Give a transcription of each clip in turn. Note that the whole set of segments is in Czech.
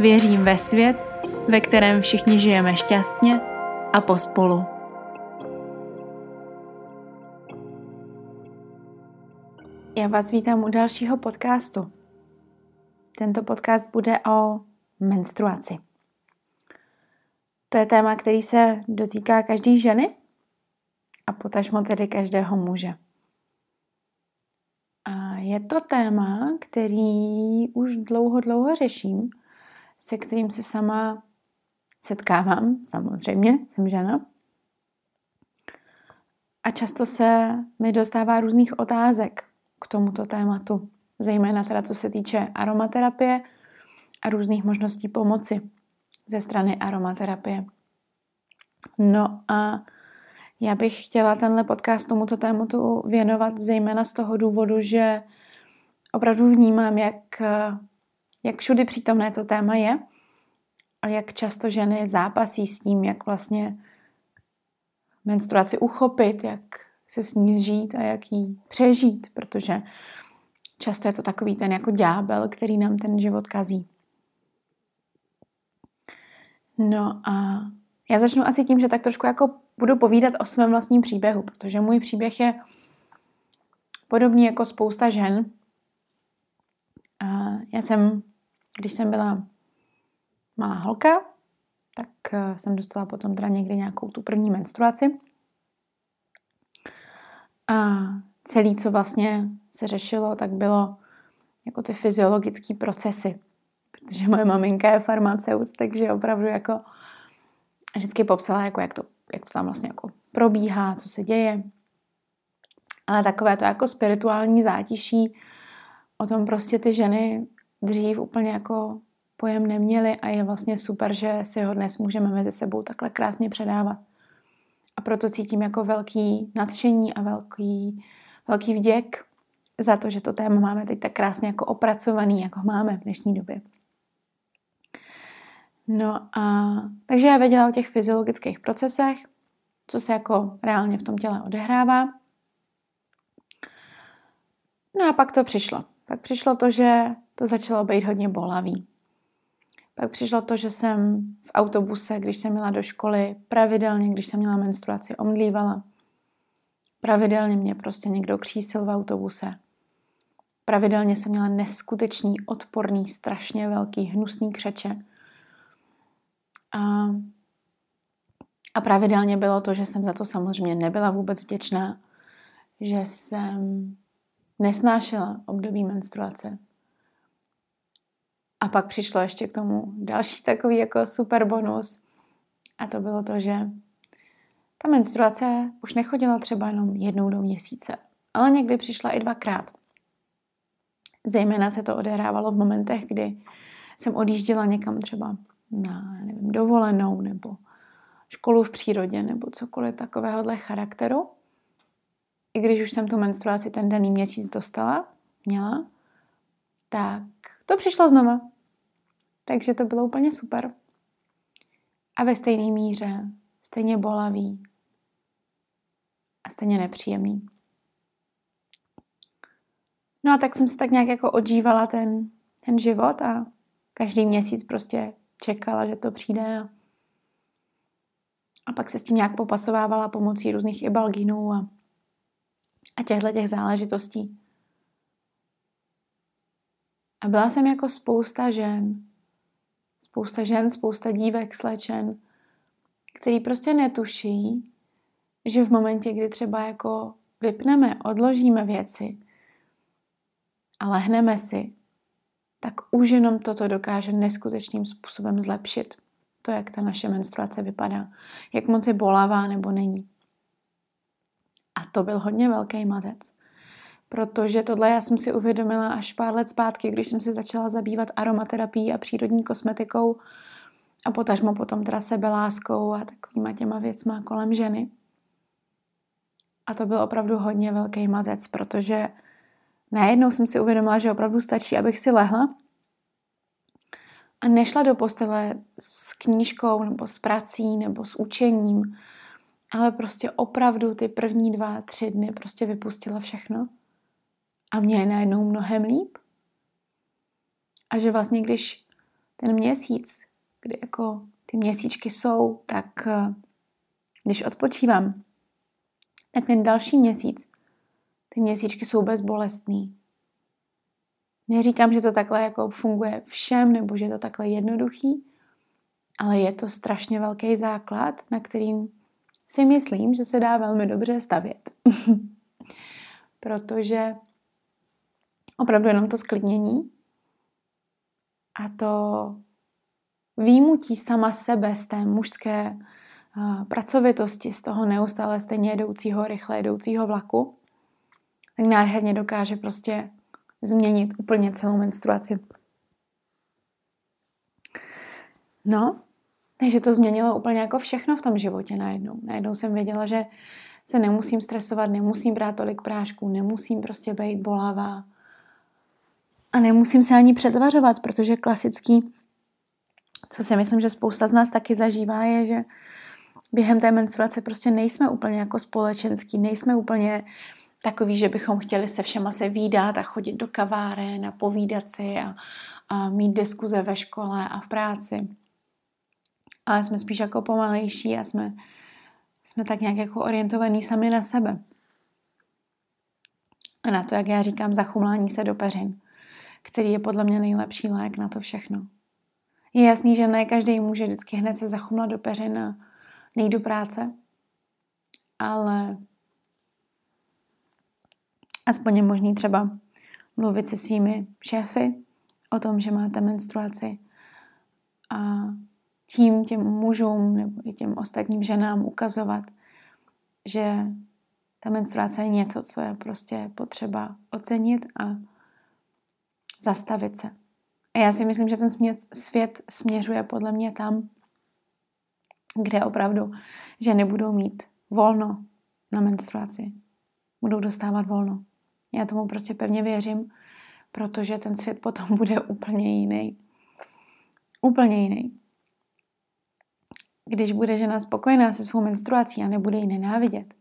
Věřím ve svět, ve kterém všichni žijeme šťastně a pospolu. Já vás vítám u dalšího podcastu. Tento podcast bude o menstruaci. To je téma, který se dotýká každé ženy a potažmo tedy každého muže. A je to téma, který už dlouho, dlouho řeším, se kterým se sama setkávám, samozřejmě, jsem žena. A často se mi dostává různých otázek k tomuto tématu, zejména teda co se týče aromaterapie a různých možností pomoci ze strany aromaterapie. No a já bych chtěla tenhle podcast tomuto tématu věnovat zejména z toho důvodu, že opravdu vnímám, jak, jak všudy přítomné to téma je a jak často ženy zápasí s tím, jak vlastně menstruaci uchopit, jak se s ní zžít a jak ji přežít, protože často je to takový ten jako ďábel, který nám ten život kazí. No a já začnu asi tím, že tak trošku jako budu povídat o svém vlastním příběhu, protože můj příběh je podobný jako spousta žen. A já jsem, když jsem byla malá holka, tak eh, jsem dostala potom teda někdy nějakou tu první menstruaci. A celý, co vlastně se řešilo, tak bylo jako ty fyziologické procesy. Protože moje maminka je farmaceut, takže opravdu jako vždycky popsala, jako jak, to, jak to tam vlastně jako probíhá, co se děje. Ale takové to jako spirituální zátiší, o tom prostě ty ženy dřív úplně jako pojem neměly a je vlastně super, že si ho dnes můžeme mezi sebou takhle krásně předávat. A proto cítím jako velký nadšení a velký, velký vděk za to, že to téma máme teď tak krásně jako opracovaný, jako máme v dnešní době. No a takže já věděla o těch fyziologických procesech, co se jako reálně v tom těle odehrává. No a pak to přišlo. Pak přišlo to, že to začalo být hodně bolavý. Pak přišlo to, že jsem v autobuse, když jsem měla do školy, pravidelně, když jsem měla menstruaci, omdlívala. Pravidelně mě prostě někdo křísil v autobuse. Pravidelně jsem měla neskutečný, odporný, strašně velký, hnusný křeče. A, a pravidelně bylo to, že jsem za to samozřejmě nebyla vůbec vděčná, že jsem nesnášela období menstruace. A pak přišlo ještě k tomu další takový jako super bonus. A to bylo to, že ta menstruace už nechodila třeba jenom jednou do měsíce, ale někdy přišla i dvakrát. Zejména se to odehrávalo v momentech, kdy jsem odjížděla někam třeba na nevím, dovolenou nebo školu v přírodě nebo cokoliv takovéhohle charakteru. I když už jsem tu menstruaci ten daný měsíc dostala, měla, tak to přišlo znova. Takže to bylo úplně super. A ve stejné míře, stejně bolavý a stejně nepříjemný. No a tak jsem se tak nějak jako odžívala ten, ten život a každý měsíc prostě čekala, že to přijde a, a pak se s tím nějak popasovávala pomocí různých ibalginů a, a těchto těch záležitostí. A byla jsem jako spousta žen, spousta žen, spousta dívek, slečen, který prostě netuší, že v momentě, kdy třeba jako vypneme, odložíme věci a lehneme si, tak už jenom toto dokáže neskutečným způsobem zlepšit. To, jak ta naše menstruace vypadá. Jak moc je bolavá nebo není. A to byl hodně velký mazec. Protože tohle já jsem si uvědomila až pár let zpátky, když jsem se začala zabývat aromaterapií a přírodní kosmetikou a potažmo potom teda sebeláskou a takovýma těma věcma kolem ženy. A to byl opravdu hodně velký mazec, protože najednou jsem si uvědomila, že opravdu stačí, abych si lehla a nešla do postele s knížkou nebo s prací nebo s učením, ale prostě opravdu ty první dva, tři dny prostě vypustila všechno a mě je najednou mnohem líp. A že vlastně, když ten měsíc, kdy jako ty měsíčky jsou, tak eh, když odpočívám, tak ten další měsíc, ty měsíčky jsou bezbolestný. Neříkám, že to takhle jako funguje všem, nebo že je to takhle jednoduchý, ale je to strašně velký základ, na kterým si myslím, že se dá velmi dobře stavět. Protože opravdu jenom to sklidnění a to výjimutí sama sebe z té mužské uh, pracovitosti, z toho neustále stejně jedoucího, rychle jedoucího vlaku, tak nádherně dokáže prostě změnit úplně celou menstruaci. No, takže to změnilo úplně jako všechno v tom životě najednou. Najednou jsem věděla, že se nemusím stresovat, nemusím brát tolik prášků, nemusím prostě být bolavá. A nemusím se ani předvařovat, protože klasický, co si myslím, že spousta z nás taky zažívá, je, že během té menstruace prostě nejsme úplně jako společenský, nejsme úplně takový, že bychom chtěli se všema se výdat a chodit do kaváren a povídat si a, a mít diskuze ve škole a v práci. Ale jsme spíš jako pomalejší a jsme, jsme tak nějak jako orientovaní sami na sebe. A na to, jak já říkám, zachumlání se do peřin, který je podle mě nejlepší lék na to všechno. Je jasný, že ne každý může vždycky hned se zachumlat do peřin a nejít do práce, ale aspoň je možný třeba mluvit se svými šéfy o tom, že máte menstruaci a tím těm mužům nebo i těm ostatním ženám ukazovat, že ta menstruace je něco, co je prostě potřeba ocenit a zastavit se. A já si myslím, že ten svět směřuje podle mě tam, kde opravdu ženy budou mít volno na menstruaci. Budou dostávat volno. Já tomu prostě pevně věřím, protože ten svět potom bude úplně jiný. Úplně jiný. Když bude žena spokojená se svou menstruací a nebude ji nenávidět,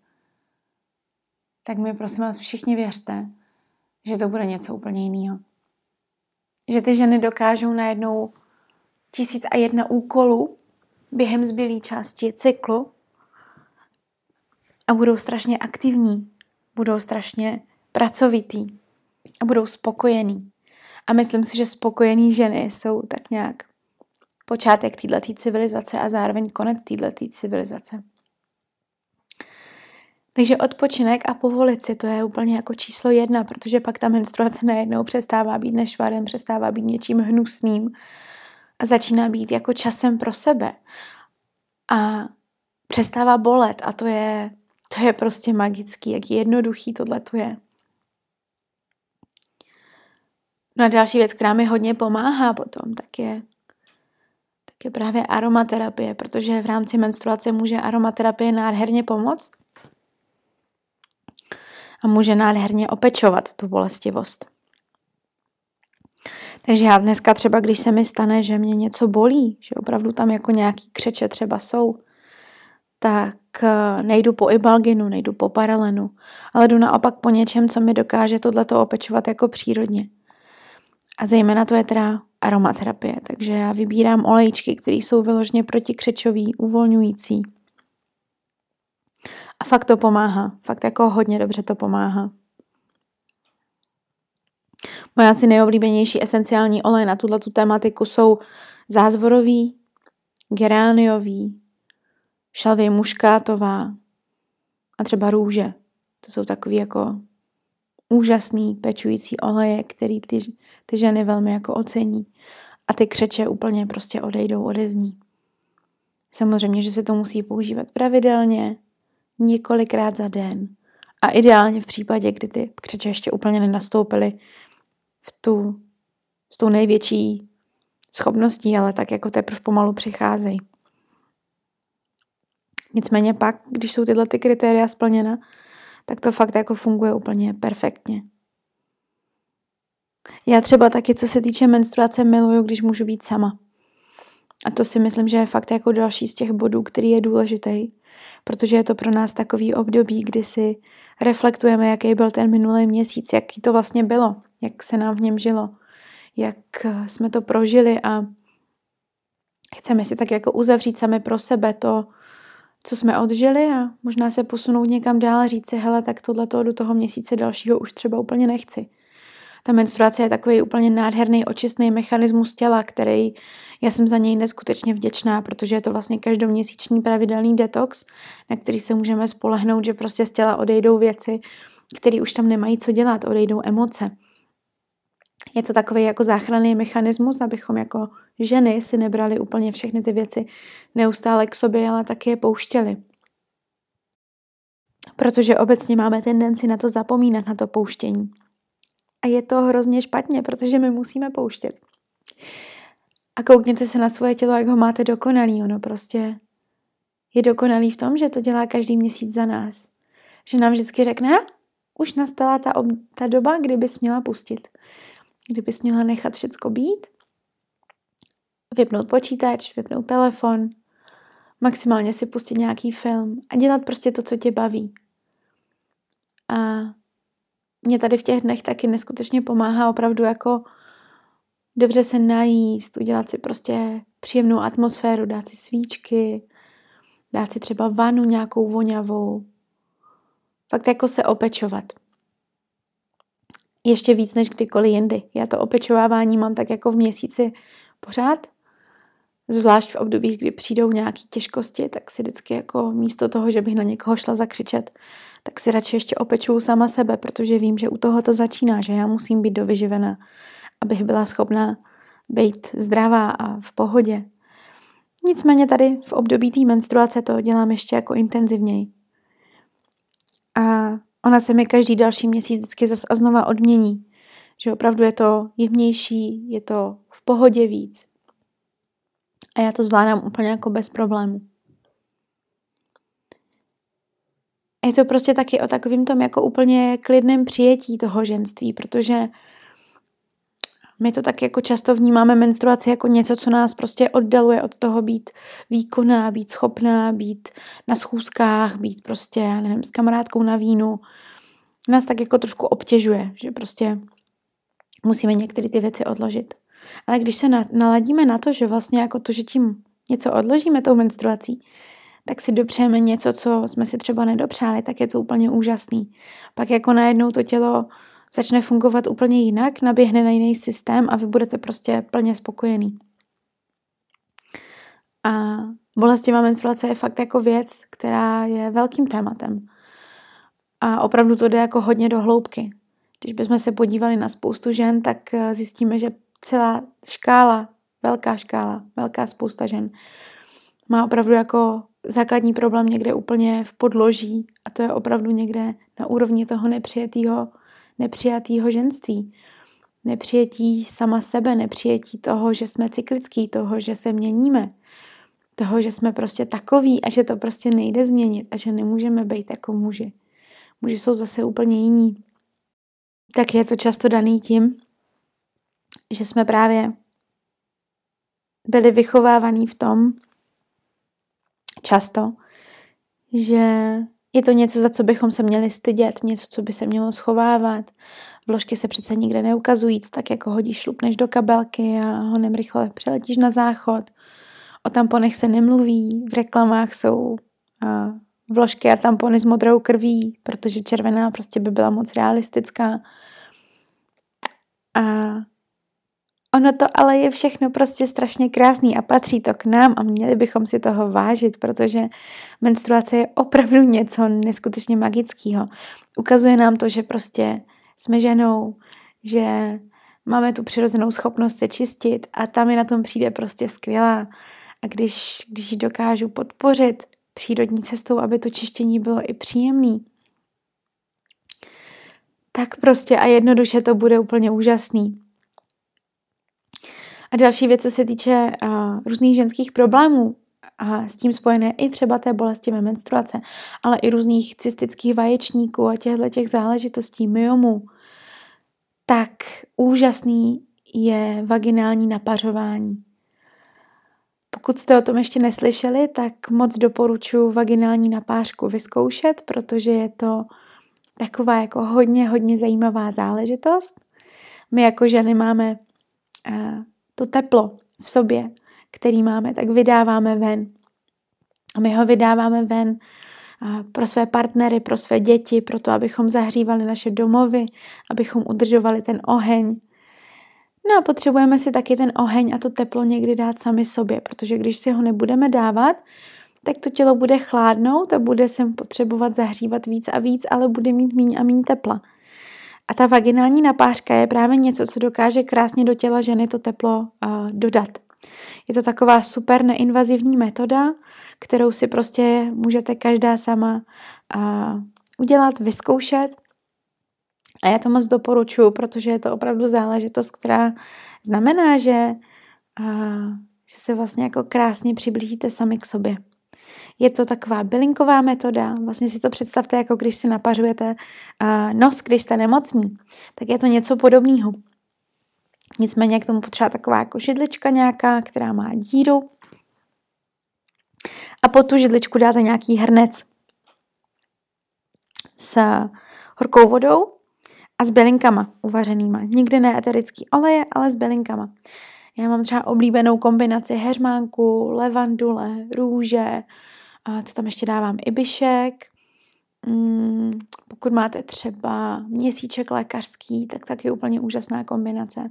tak mi prosím vás všichni věřte, že to bude něco úplně jiného. Že ty ženy dokážou najednou tisíc a jedna úkolů během zbylé části cyklu a budou strašně aktivní, budou strašně pracovitý a budou spokojení. A myslím si, že spokojený ženy jsou tak nějak počátek této civilizace a zároveň konec této civilizace. Takže odpočinek a povolit si, to je úplně jako číslo jedna, protože pak ta menstruace najednou přestává být nešvarem, přestává být něčím hnusným a začíná být jako časem pro sebe. A přestává bolet a to je, to je prostě magický, jak jednoduchý tohle to je. No a další věc, která mi hodně pomáhá potom, tak je, je právě aromaterapie, protože v rámci menstruace může aromaterapie nádherně pomoct a může nádherně opečovat tu bolestivost. Takže já dneska třeba, když se mi stane, že mě něco bolí, že opravdu tam jako nějaký křeče třeba jsou, tak eh, nejdu po ibalginu, nejdu po paralenu, ale jdu naopak po něčem, co mi dokáže tohleto opečovat jako přírodně. A zejména to je teda aromaterapie, takže já vybírám olejčky, které jsou vyloženě protikřečový, uvolňující. A fakt to pomáhá, fakt jako hodně dobře to pomáhá. Moje asi nejoblíbenější esenciální olej na tuhle tu tematiku jsou zázvorový, gerániový, šalvě muškátová a třeba růže. To jsou takový jako úžasný pečující oleje, který ty, ty ženy velmi jako ocení. A ty křeče úplně prostě odejdou, odezní. Samozřejmě, že se to musí používat pravidelně, několikrát za den A ideálně v případě, kdy ty křeče ještě úplně nenastoupily v tu, s tou největší schopností, ale tak jako teprve pomalu přicházejí. Nicméně pak, když jsou tyhle ty kritéria splněna, tak to fakt jako funguje úplně perfektně. Já třeba taky, co se týče menstruace, miluju, když můžu být sama. A to si myslím, že je fakt jako další z těch bodů, který je důležitý, protože je to pro nás takový období, kdy si reflektujeme, jaký byl ten minulý měsíc, jaký to vlastně bylo, jak se nám v něm žilo, jak jsme to prožili a chceme si tak jako uzavřít sami pro sebe to, co jsme odžili a možná se posunout někam dál a říct si, hele, tak tohle do toho měsíce dalšího už třeba úplně nechci. Ta menstruace je takový úplně nádherný očistný mechanismus těla, který já jsem za něj neskutečně vděčná, protože je to vlastně každoměsíční pravidelný detox, na který se můžeme spolehnout, že prostě z těla odejdou věci, které už tam nemají co dělat, odejdou emoce. Je to takový jako záchranný mechanismus, abychom jako ženy si nebrali úplně všechny ty věci neustále k sobě, ale taky je pouštěli. Protože obecně máme tendenci na to zapomínat, na to pouštění. A je to hrozně špatně, protože my musíme pouštět. A koukněte se na svoje tělo, jak ho máte dokonalý. Ono prostě je dokonalý v tom, že to dělá každý měsíc za nás. Že nám vždycky řekne, už nastala ta, ob- ta doba, kdy bys měla pustit. Kdy bys měla nechat všecko být, vypnout počítač, vypnout telefon, maximálně si pustit nějaký film a dělat prostě to, co tě baví. A mě tady v těch dnech taky neskutečně pomáhá opravdu jako dobře se najíst, udělat si prostě příjemnou atmosféru, dát si svíčky, dát si třeba vanu nějakou voňavou. Fakt jako se opečovat. Ještě víc než kdykoliv jindy. Já to opečovávání mám tak jako v měsíci pořád. Zvlášť v obdobích, kdy přijdou nějaké těžkosti, tak si vždycky jako místo toho, že bych na někoho šla zakřičet, tak si radši ještě opečuju sama sebe, protože vím, že u toho to začíná, že já musím být dovyživena, abych byla schopná být zdravá a v pohodě. Nicméně tady v období té menstruace to dělám ještě jako intenzivněji. A ona se mi každý další měsíc vždycky zase a znova odmění. Že opravdu je to jemnější, je to v pohodě víc. A já to zvládám úplně jako bez problému. je to prostě taky o takovým tom jako úplně klidném přijetí toho ženství, protože my to tak jako často vnímáme menstruaci jako něco, co nás prostě oddaluje od toho být výkonná, být schopná, být na schůzkách, být prostě, já nevím, s kamarádkou na vínu. Nás tak jako trošku obtěžuje, že prostě musíme některé ty věci odložit. Ale když se naladíme na to, že vlastně jako to, že tím něco odložíme tou menstruací, tak si dopřejeme něco, co jsme si třeba nedopřáli, tak je to úplně úžasný. Pak jako najednou to tělo začne fungovat úplně jinak, naběhne na jiný systém a vy budete prostě plně spokojený. A bolestivá menstruace je fakt jako věc, která je velkým tématem. A opravdu to jde jako hodně do hloubky. Když bychom se podívali na spoustu žen, tak eh, zjistíme, že celá škála, velká škála, velká spousta žen má opravdu jako základní problém někde úplně v podloží a to je opravdu někde na úrovni toho nepřijatého, nepřijatého ženství. Nepřijetí sama sebe, nepřijetí toho, že jsme cyklický, toho, že se měníme, toho, že jsme prostě takový a že to prostě nejde změnit a že nemůžeme být jako muži. Muži jsou zase úplně jiní. Tak je to často daný tím, že jsme právě byli vychovávaní v tom, často, že je to něco, za co bychom se měli stydět, něco, co by se mělo schovávat. Vložky se přece nikde neukazují, to tak jako hodíš, šlupneš do kabelky a honem rychle přeletíš na záchod. O tamponech se nemluví, v reklamách jsou a, vložky a tampony s modrou krví, protože červená prostě by byla moc realistická. A Ono to ale je všechno prostě strašně krásný a patří to k nám a měli bychom si toho vážit, protože menstruace je opravdu něco neskutečně magického. Ukazuje nám to, že prostě jsme ženou, že máme tu přirozenou schopnost se čistit a tam mi na tom přijde prostě skvělá. A když, když ji dokážu podpořit přírodní cestou, aby to čištění bylo i příjemný, tak prostě a jednoduše to bude úplně úžasný. A další věc, co se týče uh, různých ženských problémů, a s tím spojené i třeba té bolesti ve menstruace, ale i různých cystických vaječníků a těchto těch záležitostí, myomů, tak úžasný je vaginální napařování. Pokud jste o tom ještě neslyšeli, tak moc doporučuji vaginální napářku vyzkoušet, protože je to taková jako hodně, hodně zajímavá záležitost. My jako ženy máme uh, to teplo v sobě, který máme, tak vydáváme ven. A my ho vydáváme ven pro své partnery, pro své děti, pro to, abychom zahřívali naše domovy, abychom udržovali ten oheň, No a potřebujeme si taky ten oheň a to teplo někdy dát sami sobě, protože když si ho nebudeme dávat, tak to tělo bude chládnout a bude se potřebovat zahřívat víc a víc, ale bude mít míň a míň tepla. A ta vaginální napářka je právě něco, co dokáže krásně do těla ženy to teplo uh, dodat. Je to taková super neinvazivní metoda, kterou si prostě můžete každá sama uh, udělat, vyzkoušet a já to moc doporučuji, protože je to opravdu záležitost, která znamená, že, uh, že se vlastně jako krásně přiblížíte sami k sobě. Je to taková bylinková metoda, vlastně si to představte, jako když si napařujete uh, nos, když jste nemocní, tak je to něco podobného. Nicméně k tomu potřeba taková jako židlička nějaká, která má díru. A pod tu židličku dáte nějaký hrnec s horkou vodou a s bylinkama uvařenýma. Nikdy ne eterický oleje, ale s bylinkama. Já mám třeba oblíbenou kombinaci heřmánku, levandule, růže, a co tam ještě dávám, ibišek. Mm, pokud máte třeba měsíček lékařský, tak taky úplně úžasná kombinace.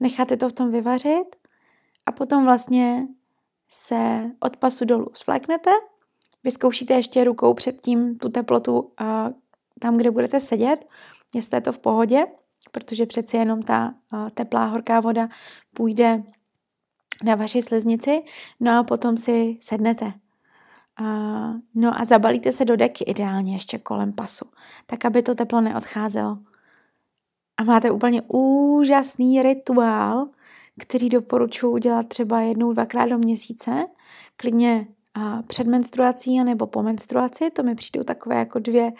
Necháte to v tom vyvařit a potom vlastně se od pasu dolů svléknete, vyzkoušíte ještě rukou předtím tu teplotu a tam, kde budete sedět, jestli je to v pohodě, protože přeci jenom ta teplá horká voda půjde na vaši sliznici, no a potom si sednete. No a zabalíte se do deky ideálně ještě kolem pasu, tak aby to teplo neodcházelo. A máte úplně úžasný rituál, který doporučuji udělat třeba jednou, dvakrát do měsíce, klidně před menstruací nebo po menstruaci, to mi přijdou takové jako dvě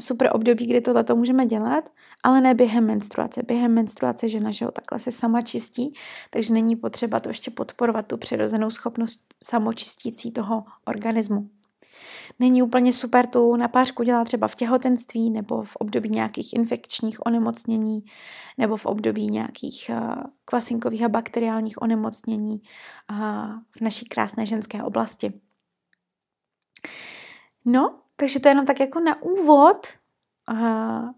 super období, kdy tohle to můžeme dělat, ale ne během menstruace. Během menstruace žena že jo, takhle se sama čistí, takže není potřeba to ještě podporovat tu přirozenou schopnost samočistící toho organismu. Není úplně super tu napářku dělat třeba v těhotenství nebo v období nějakých infekčních onemocnění nebo v období nějakých uh, kvasinkových a bakteriálních onemocnění uh, v naší krásné ženské oblasti. No, takže to je jenom tak jako na úvod. A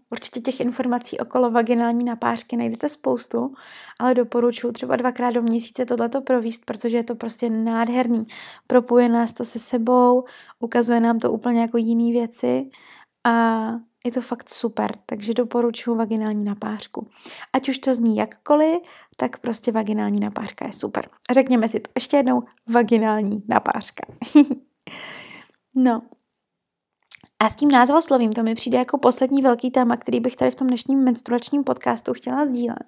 určitě těch informací okolo vaginální napářky najdete spoustu, ale doporučuji třeba dvakrát do měsíce tohleto províst, protože je to prostě nádherný. Propuje nás to se sebou, ukazuje nám to úplně jako jiné věci a je to fakt super, takže doporučuji vaginální napářku. Ať už to zní jakkoliv, tak prostě vaginální napářka je super. Řekněme si to ještě jednou, vaginální napářka. no, a s tím názvoslovím to mi přijde jako poslední velký téma, který bych tady v tom dnešním menstruačním podcastu chtěla sdílet.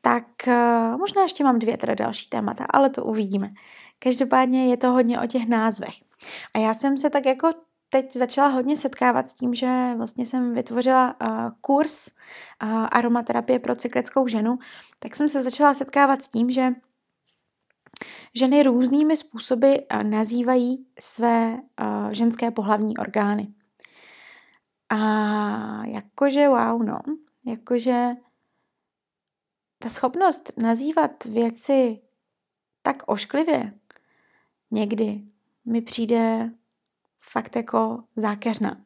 Tak uh, možná ještě mám dvě teda další témata, ale to uvidíme. Každopádně je to hodně o těch názvech. A já jsem se tak jako teď začala hodně setkávat s tím, že vlastně jsem vytvořila uh, kurz uh, aromaterapie pro cyklickou ženu, tak jsem se začala setkávat s tím, že Ženy různými způsoby eh, nazývají své uh, ženské pohlavní orgány. A jakože wow, no, jakože ta schopnost nazývat věci tak ošklivě někdy mi přijde fakt jako zákeřná.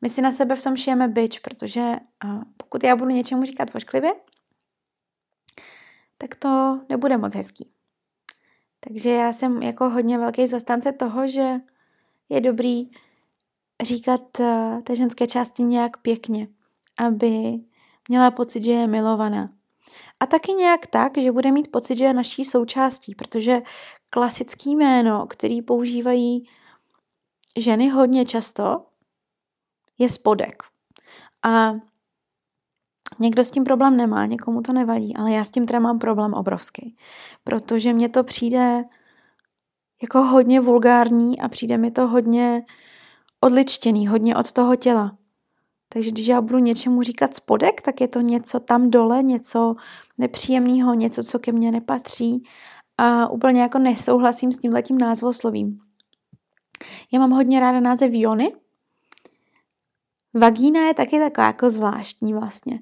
My si na sebe v tom šijeme byč, protože uh, pokud já budu něčemu říkat ošklivě, tak to nebude moc hezký. Takže já jsem jako hodně velký zastánce toho, že je dobrý říkat uh, té ženské části nějak pěkně, aby měla pocit, že je milovaná. A taky nějak tak, že bude mít pocit, že je naší součástí, protože klasický jméno, který používají ženy hodně často, je spodek. A Někdo s tím problém nemá, někomu to nevadí, ale já s tím teda mám problém obrovský, protože mně to přijde jako hodně vulgární a přijde mi to hodně odličtěný, hodně od toho těla. Takže když já budu něčemu říkat spodek, tak je to něco tam dole, něco nepříjemného, něco, co ke mně nepatří a úplně jako nesouhlasím s tímhletím názvoslovím. Já mám hodně ráda název Jony. Vagína je taky taková jako zvláštní vlastně.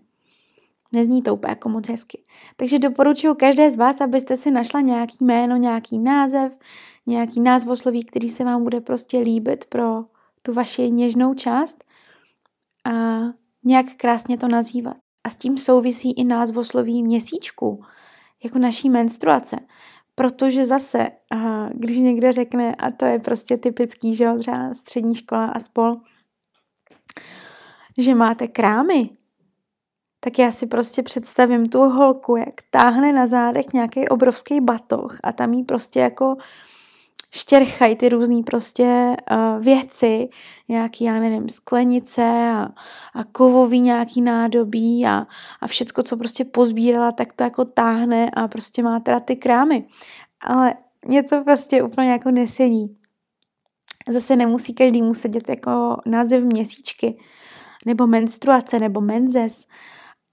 Nezní to úplně jako moc hezky. Takže doporučuji každé z vás, abyste si našla nějaký jméno, nějaký název, nějaký názvosloví, který se vám bude prostě líbit pro tu vaši něžnou část a nějak krásně to nazývat. A s tím souvisí i názvosloví měsíčku, jako naší menstruace. Protože zase, když někdo řekne, a to je prostě typický, že třeba střední škola a spol, že máte krámy, tak já si prostě představím tu holku, jak táhne na zádech nějaký obrovský batoh a tam jí prostě jako štěrchají ty různé prostě uh, věci, nějaký, já nevím, sklenice a, a kovový nějaký nádobí a, a všecko, co prostě pozbírala, tak to jako táhne a prostě má teda ty krámy. Ale mě to prostě úplně jako nesedí. Zase nemusí každý mu sedět jako název měsíčky, nebo menstruace, nebo menzes,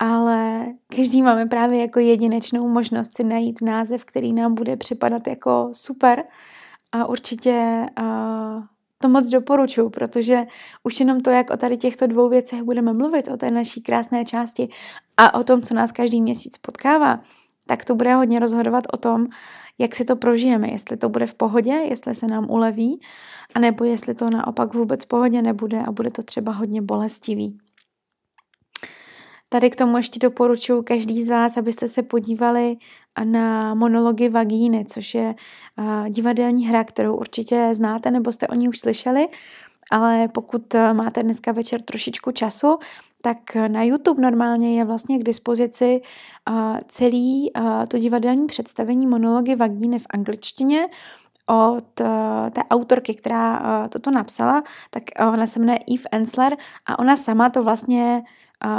ale každý máme právě jako jedinečnou možnost si najít název, který nám bude připadat jako super a určitě uh, to moc doporučuji, protože už jenom to, jak o tady těchto dvou věcech budeme mluvit, o té naší krásné části a o tom, co nás každý měsíc potkává, tak to bude hodně rozhodovat o tom, jak si to prožijeme, jestli to bude v pohodě, jestli se nám uleví, anebo jestli to naopak vůbec pohodě nebude a bude to třeba hodně bolestivý. Tady k tomu ještě doporučuji každý z vás, abyste se podívali na monology vagíny, což je divadelní hra, kterou určitě znáte nebo jste o ní už slyšeli, ale pokud máte dneska večer trošičku času, tak na YouTube normálně je vlastně k dispozici celý to divadelní představení monology vagíny v angličtině, od té autorky, která toto napsala, tak ona se jmenuje Eve Ensler a ona sama to vlastně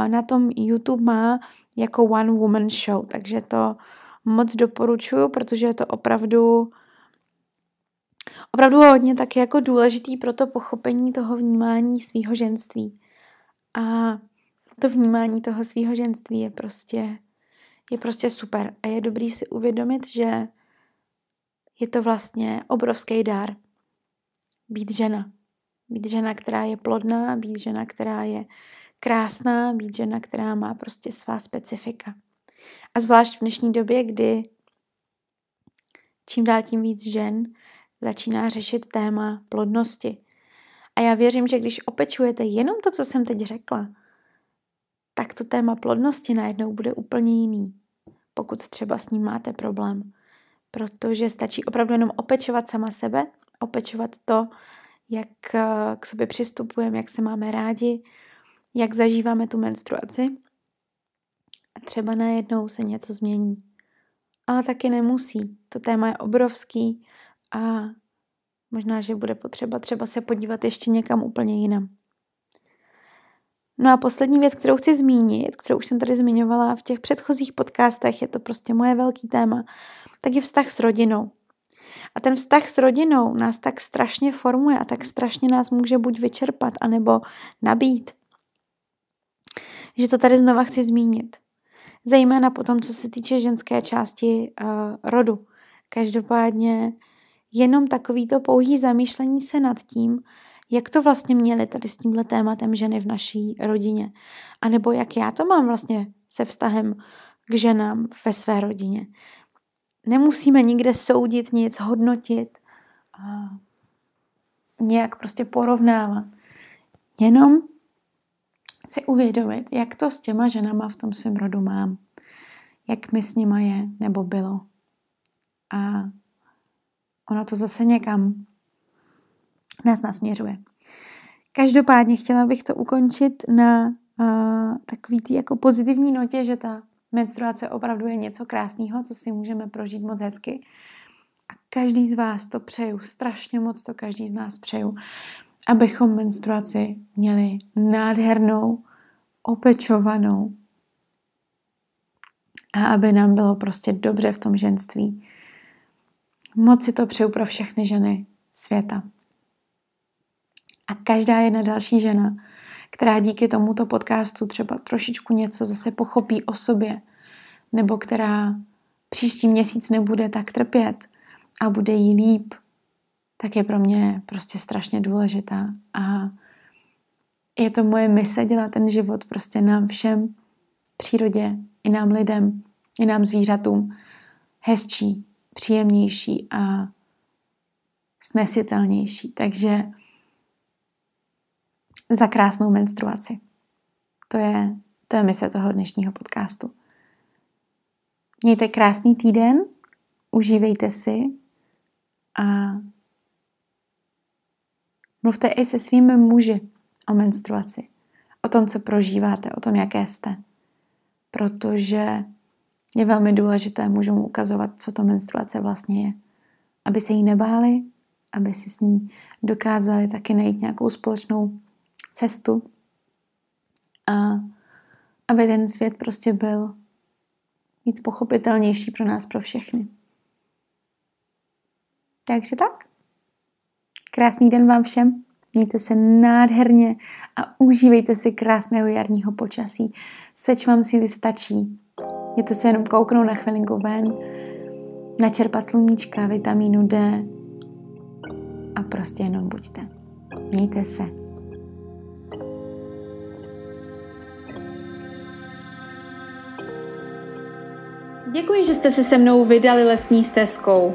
na tom YouTube má jako one woman show, takže to moc doporučuju, protože je to opravdu opravdu hodně taky jako důležitý pro to pochopení toho vnímání svého ženství. A to vnímání toho svého ženství je prostě, je prostě super. A je dobrý si uvědomit, že je to vlastně obrovský dár být žena. Být žena, která je plodná, být žena, která je krásná, být žena, která má prostě svá specifika. A zvlášť v dnešní době, kdy čím dál tím víc žen začíná řešit téma plodnosti. A já věřím, že když opečujete jenom to, co jsem teď řekla, tak to téma plodnosti najednou bude úplně jiný, pokud třeba s ním máte problém. Protože stačí opravdu jenom opečovat sama sebe, opečovat to, jak eh, k sobě přistupujeme, jak se máme rádi, jak zažíváme tu menstruaci a třeba najednou se něco změní. Ale taky nemusí. To téma je obrovský a možná, že bude potřeba třeba se podívat ještě někam úplně jinam. No a poslední věc, kterou chci zmínit, kterou už jsem tady zmiňovala v těch předchozích podcastech, je to prostě moje velký téma, tak je vztah s rodinou. A ten vztah s rodinou nás tak strašně formuje a tak strašně nás může buď vyčerpat, anebo nabít že to tady znova chci zmínit. Zejména potom, co se týče ženské části uh, rodu. Každopádně jenom takovýto pouhý zamýšlení se nad tím, jak to vlastně měli tady s tímhle tématem ženy v naší rodině. A nebo jak já to mám vlastně se vztahem k ženám ve své rodině. Nemusíme nikde soudit, nic hodnotit, nějak prostě porovnávat. Jenom si uvědomit, jak to s těma ženama v tom svém rodu mám. Jak mi s nima je nebo bylo. A ono to zase někam nás nasměřuje. Každopádně chtěla bych to ukončit na uh, takový tý jako pozitivní notě, že ta menstruace opravdu je něco krásného, co si můžeme prožít moc hezky. A každý z vás to přeju, strašně moc to každý z nás přeju, abychom menstruaci měli nádhernou, opečovanou a aby nám bylo prostě dobře v tom ženství. Moc si to přeju pro všechny ženy světa. A každá jedna další žena, která díky tomuto podcastu třeba trošičku něco zase pochopí o sobě, nebo která příští měsíc nebude tak trpět a bude jí líp, tak je pro mě prostě strašně důležitá. A je to moje mise dělat ten život prostě nám všem, přírodě, i nám lidem, i nám zvířatům hezčí, příjemnější a snesitelnější. Takže za krásnou menstruaci. To je, to je mise toho dnešního podcastu. Mějte krásný týden, užívejte si a mluvte i se svými muži o menstruaci, o tom, co prožíváte, o tom, jaké jste. Protože je velmi důležité mužům ukazovat, co to menstruace vlastně je. Aby se jí nebáli, aby si s ní dokázali taky najít nějakou společnou cestu a aby ten svět prostě byl víc pochopitelnější pro nás, pro všechny. Takže tak. Krásný den vám všem. Mějte se nádherně a užívejte si krásného jarního počasí. Seč vám síly stačí. Jděte se jenom kouknout na chvilinku ven, načerpat sluníčka, vitamínu D a prostě jenom buďte. Mějte se. Děkuji, že jste se se mnou vydali lesní stezkou.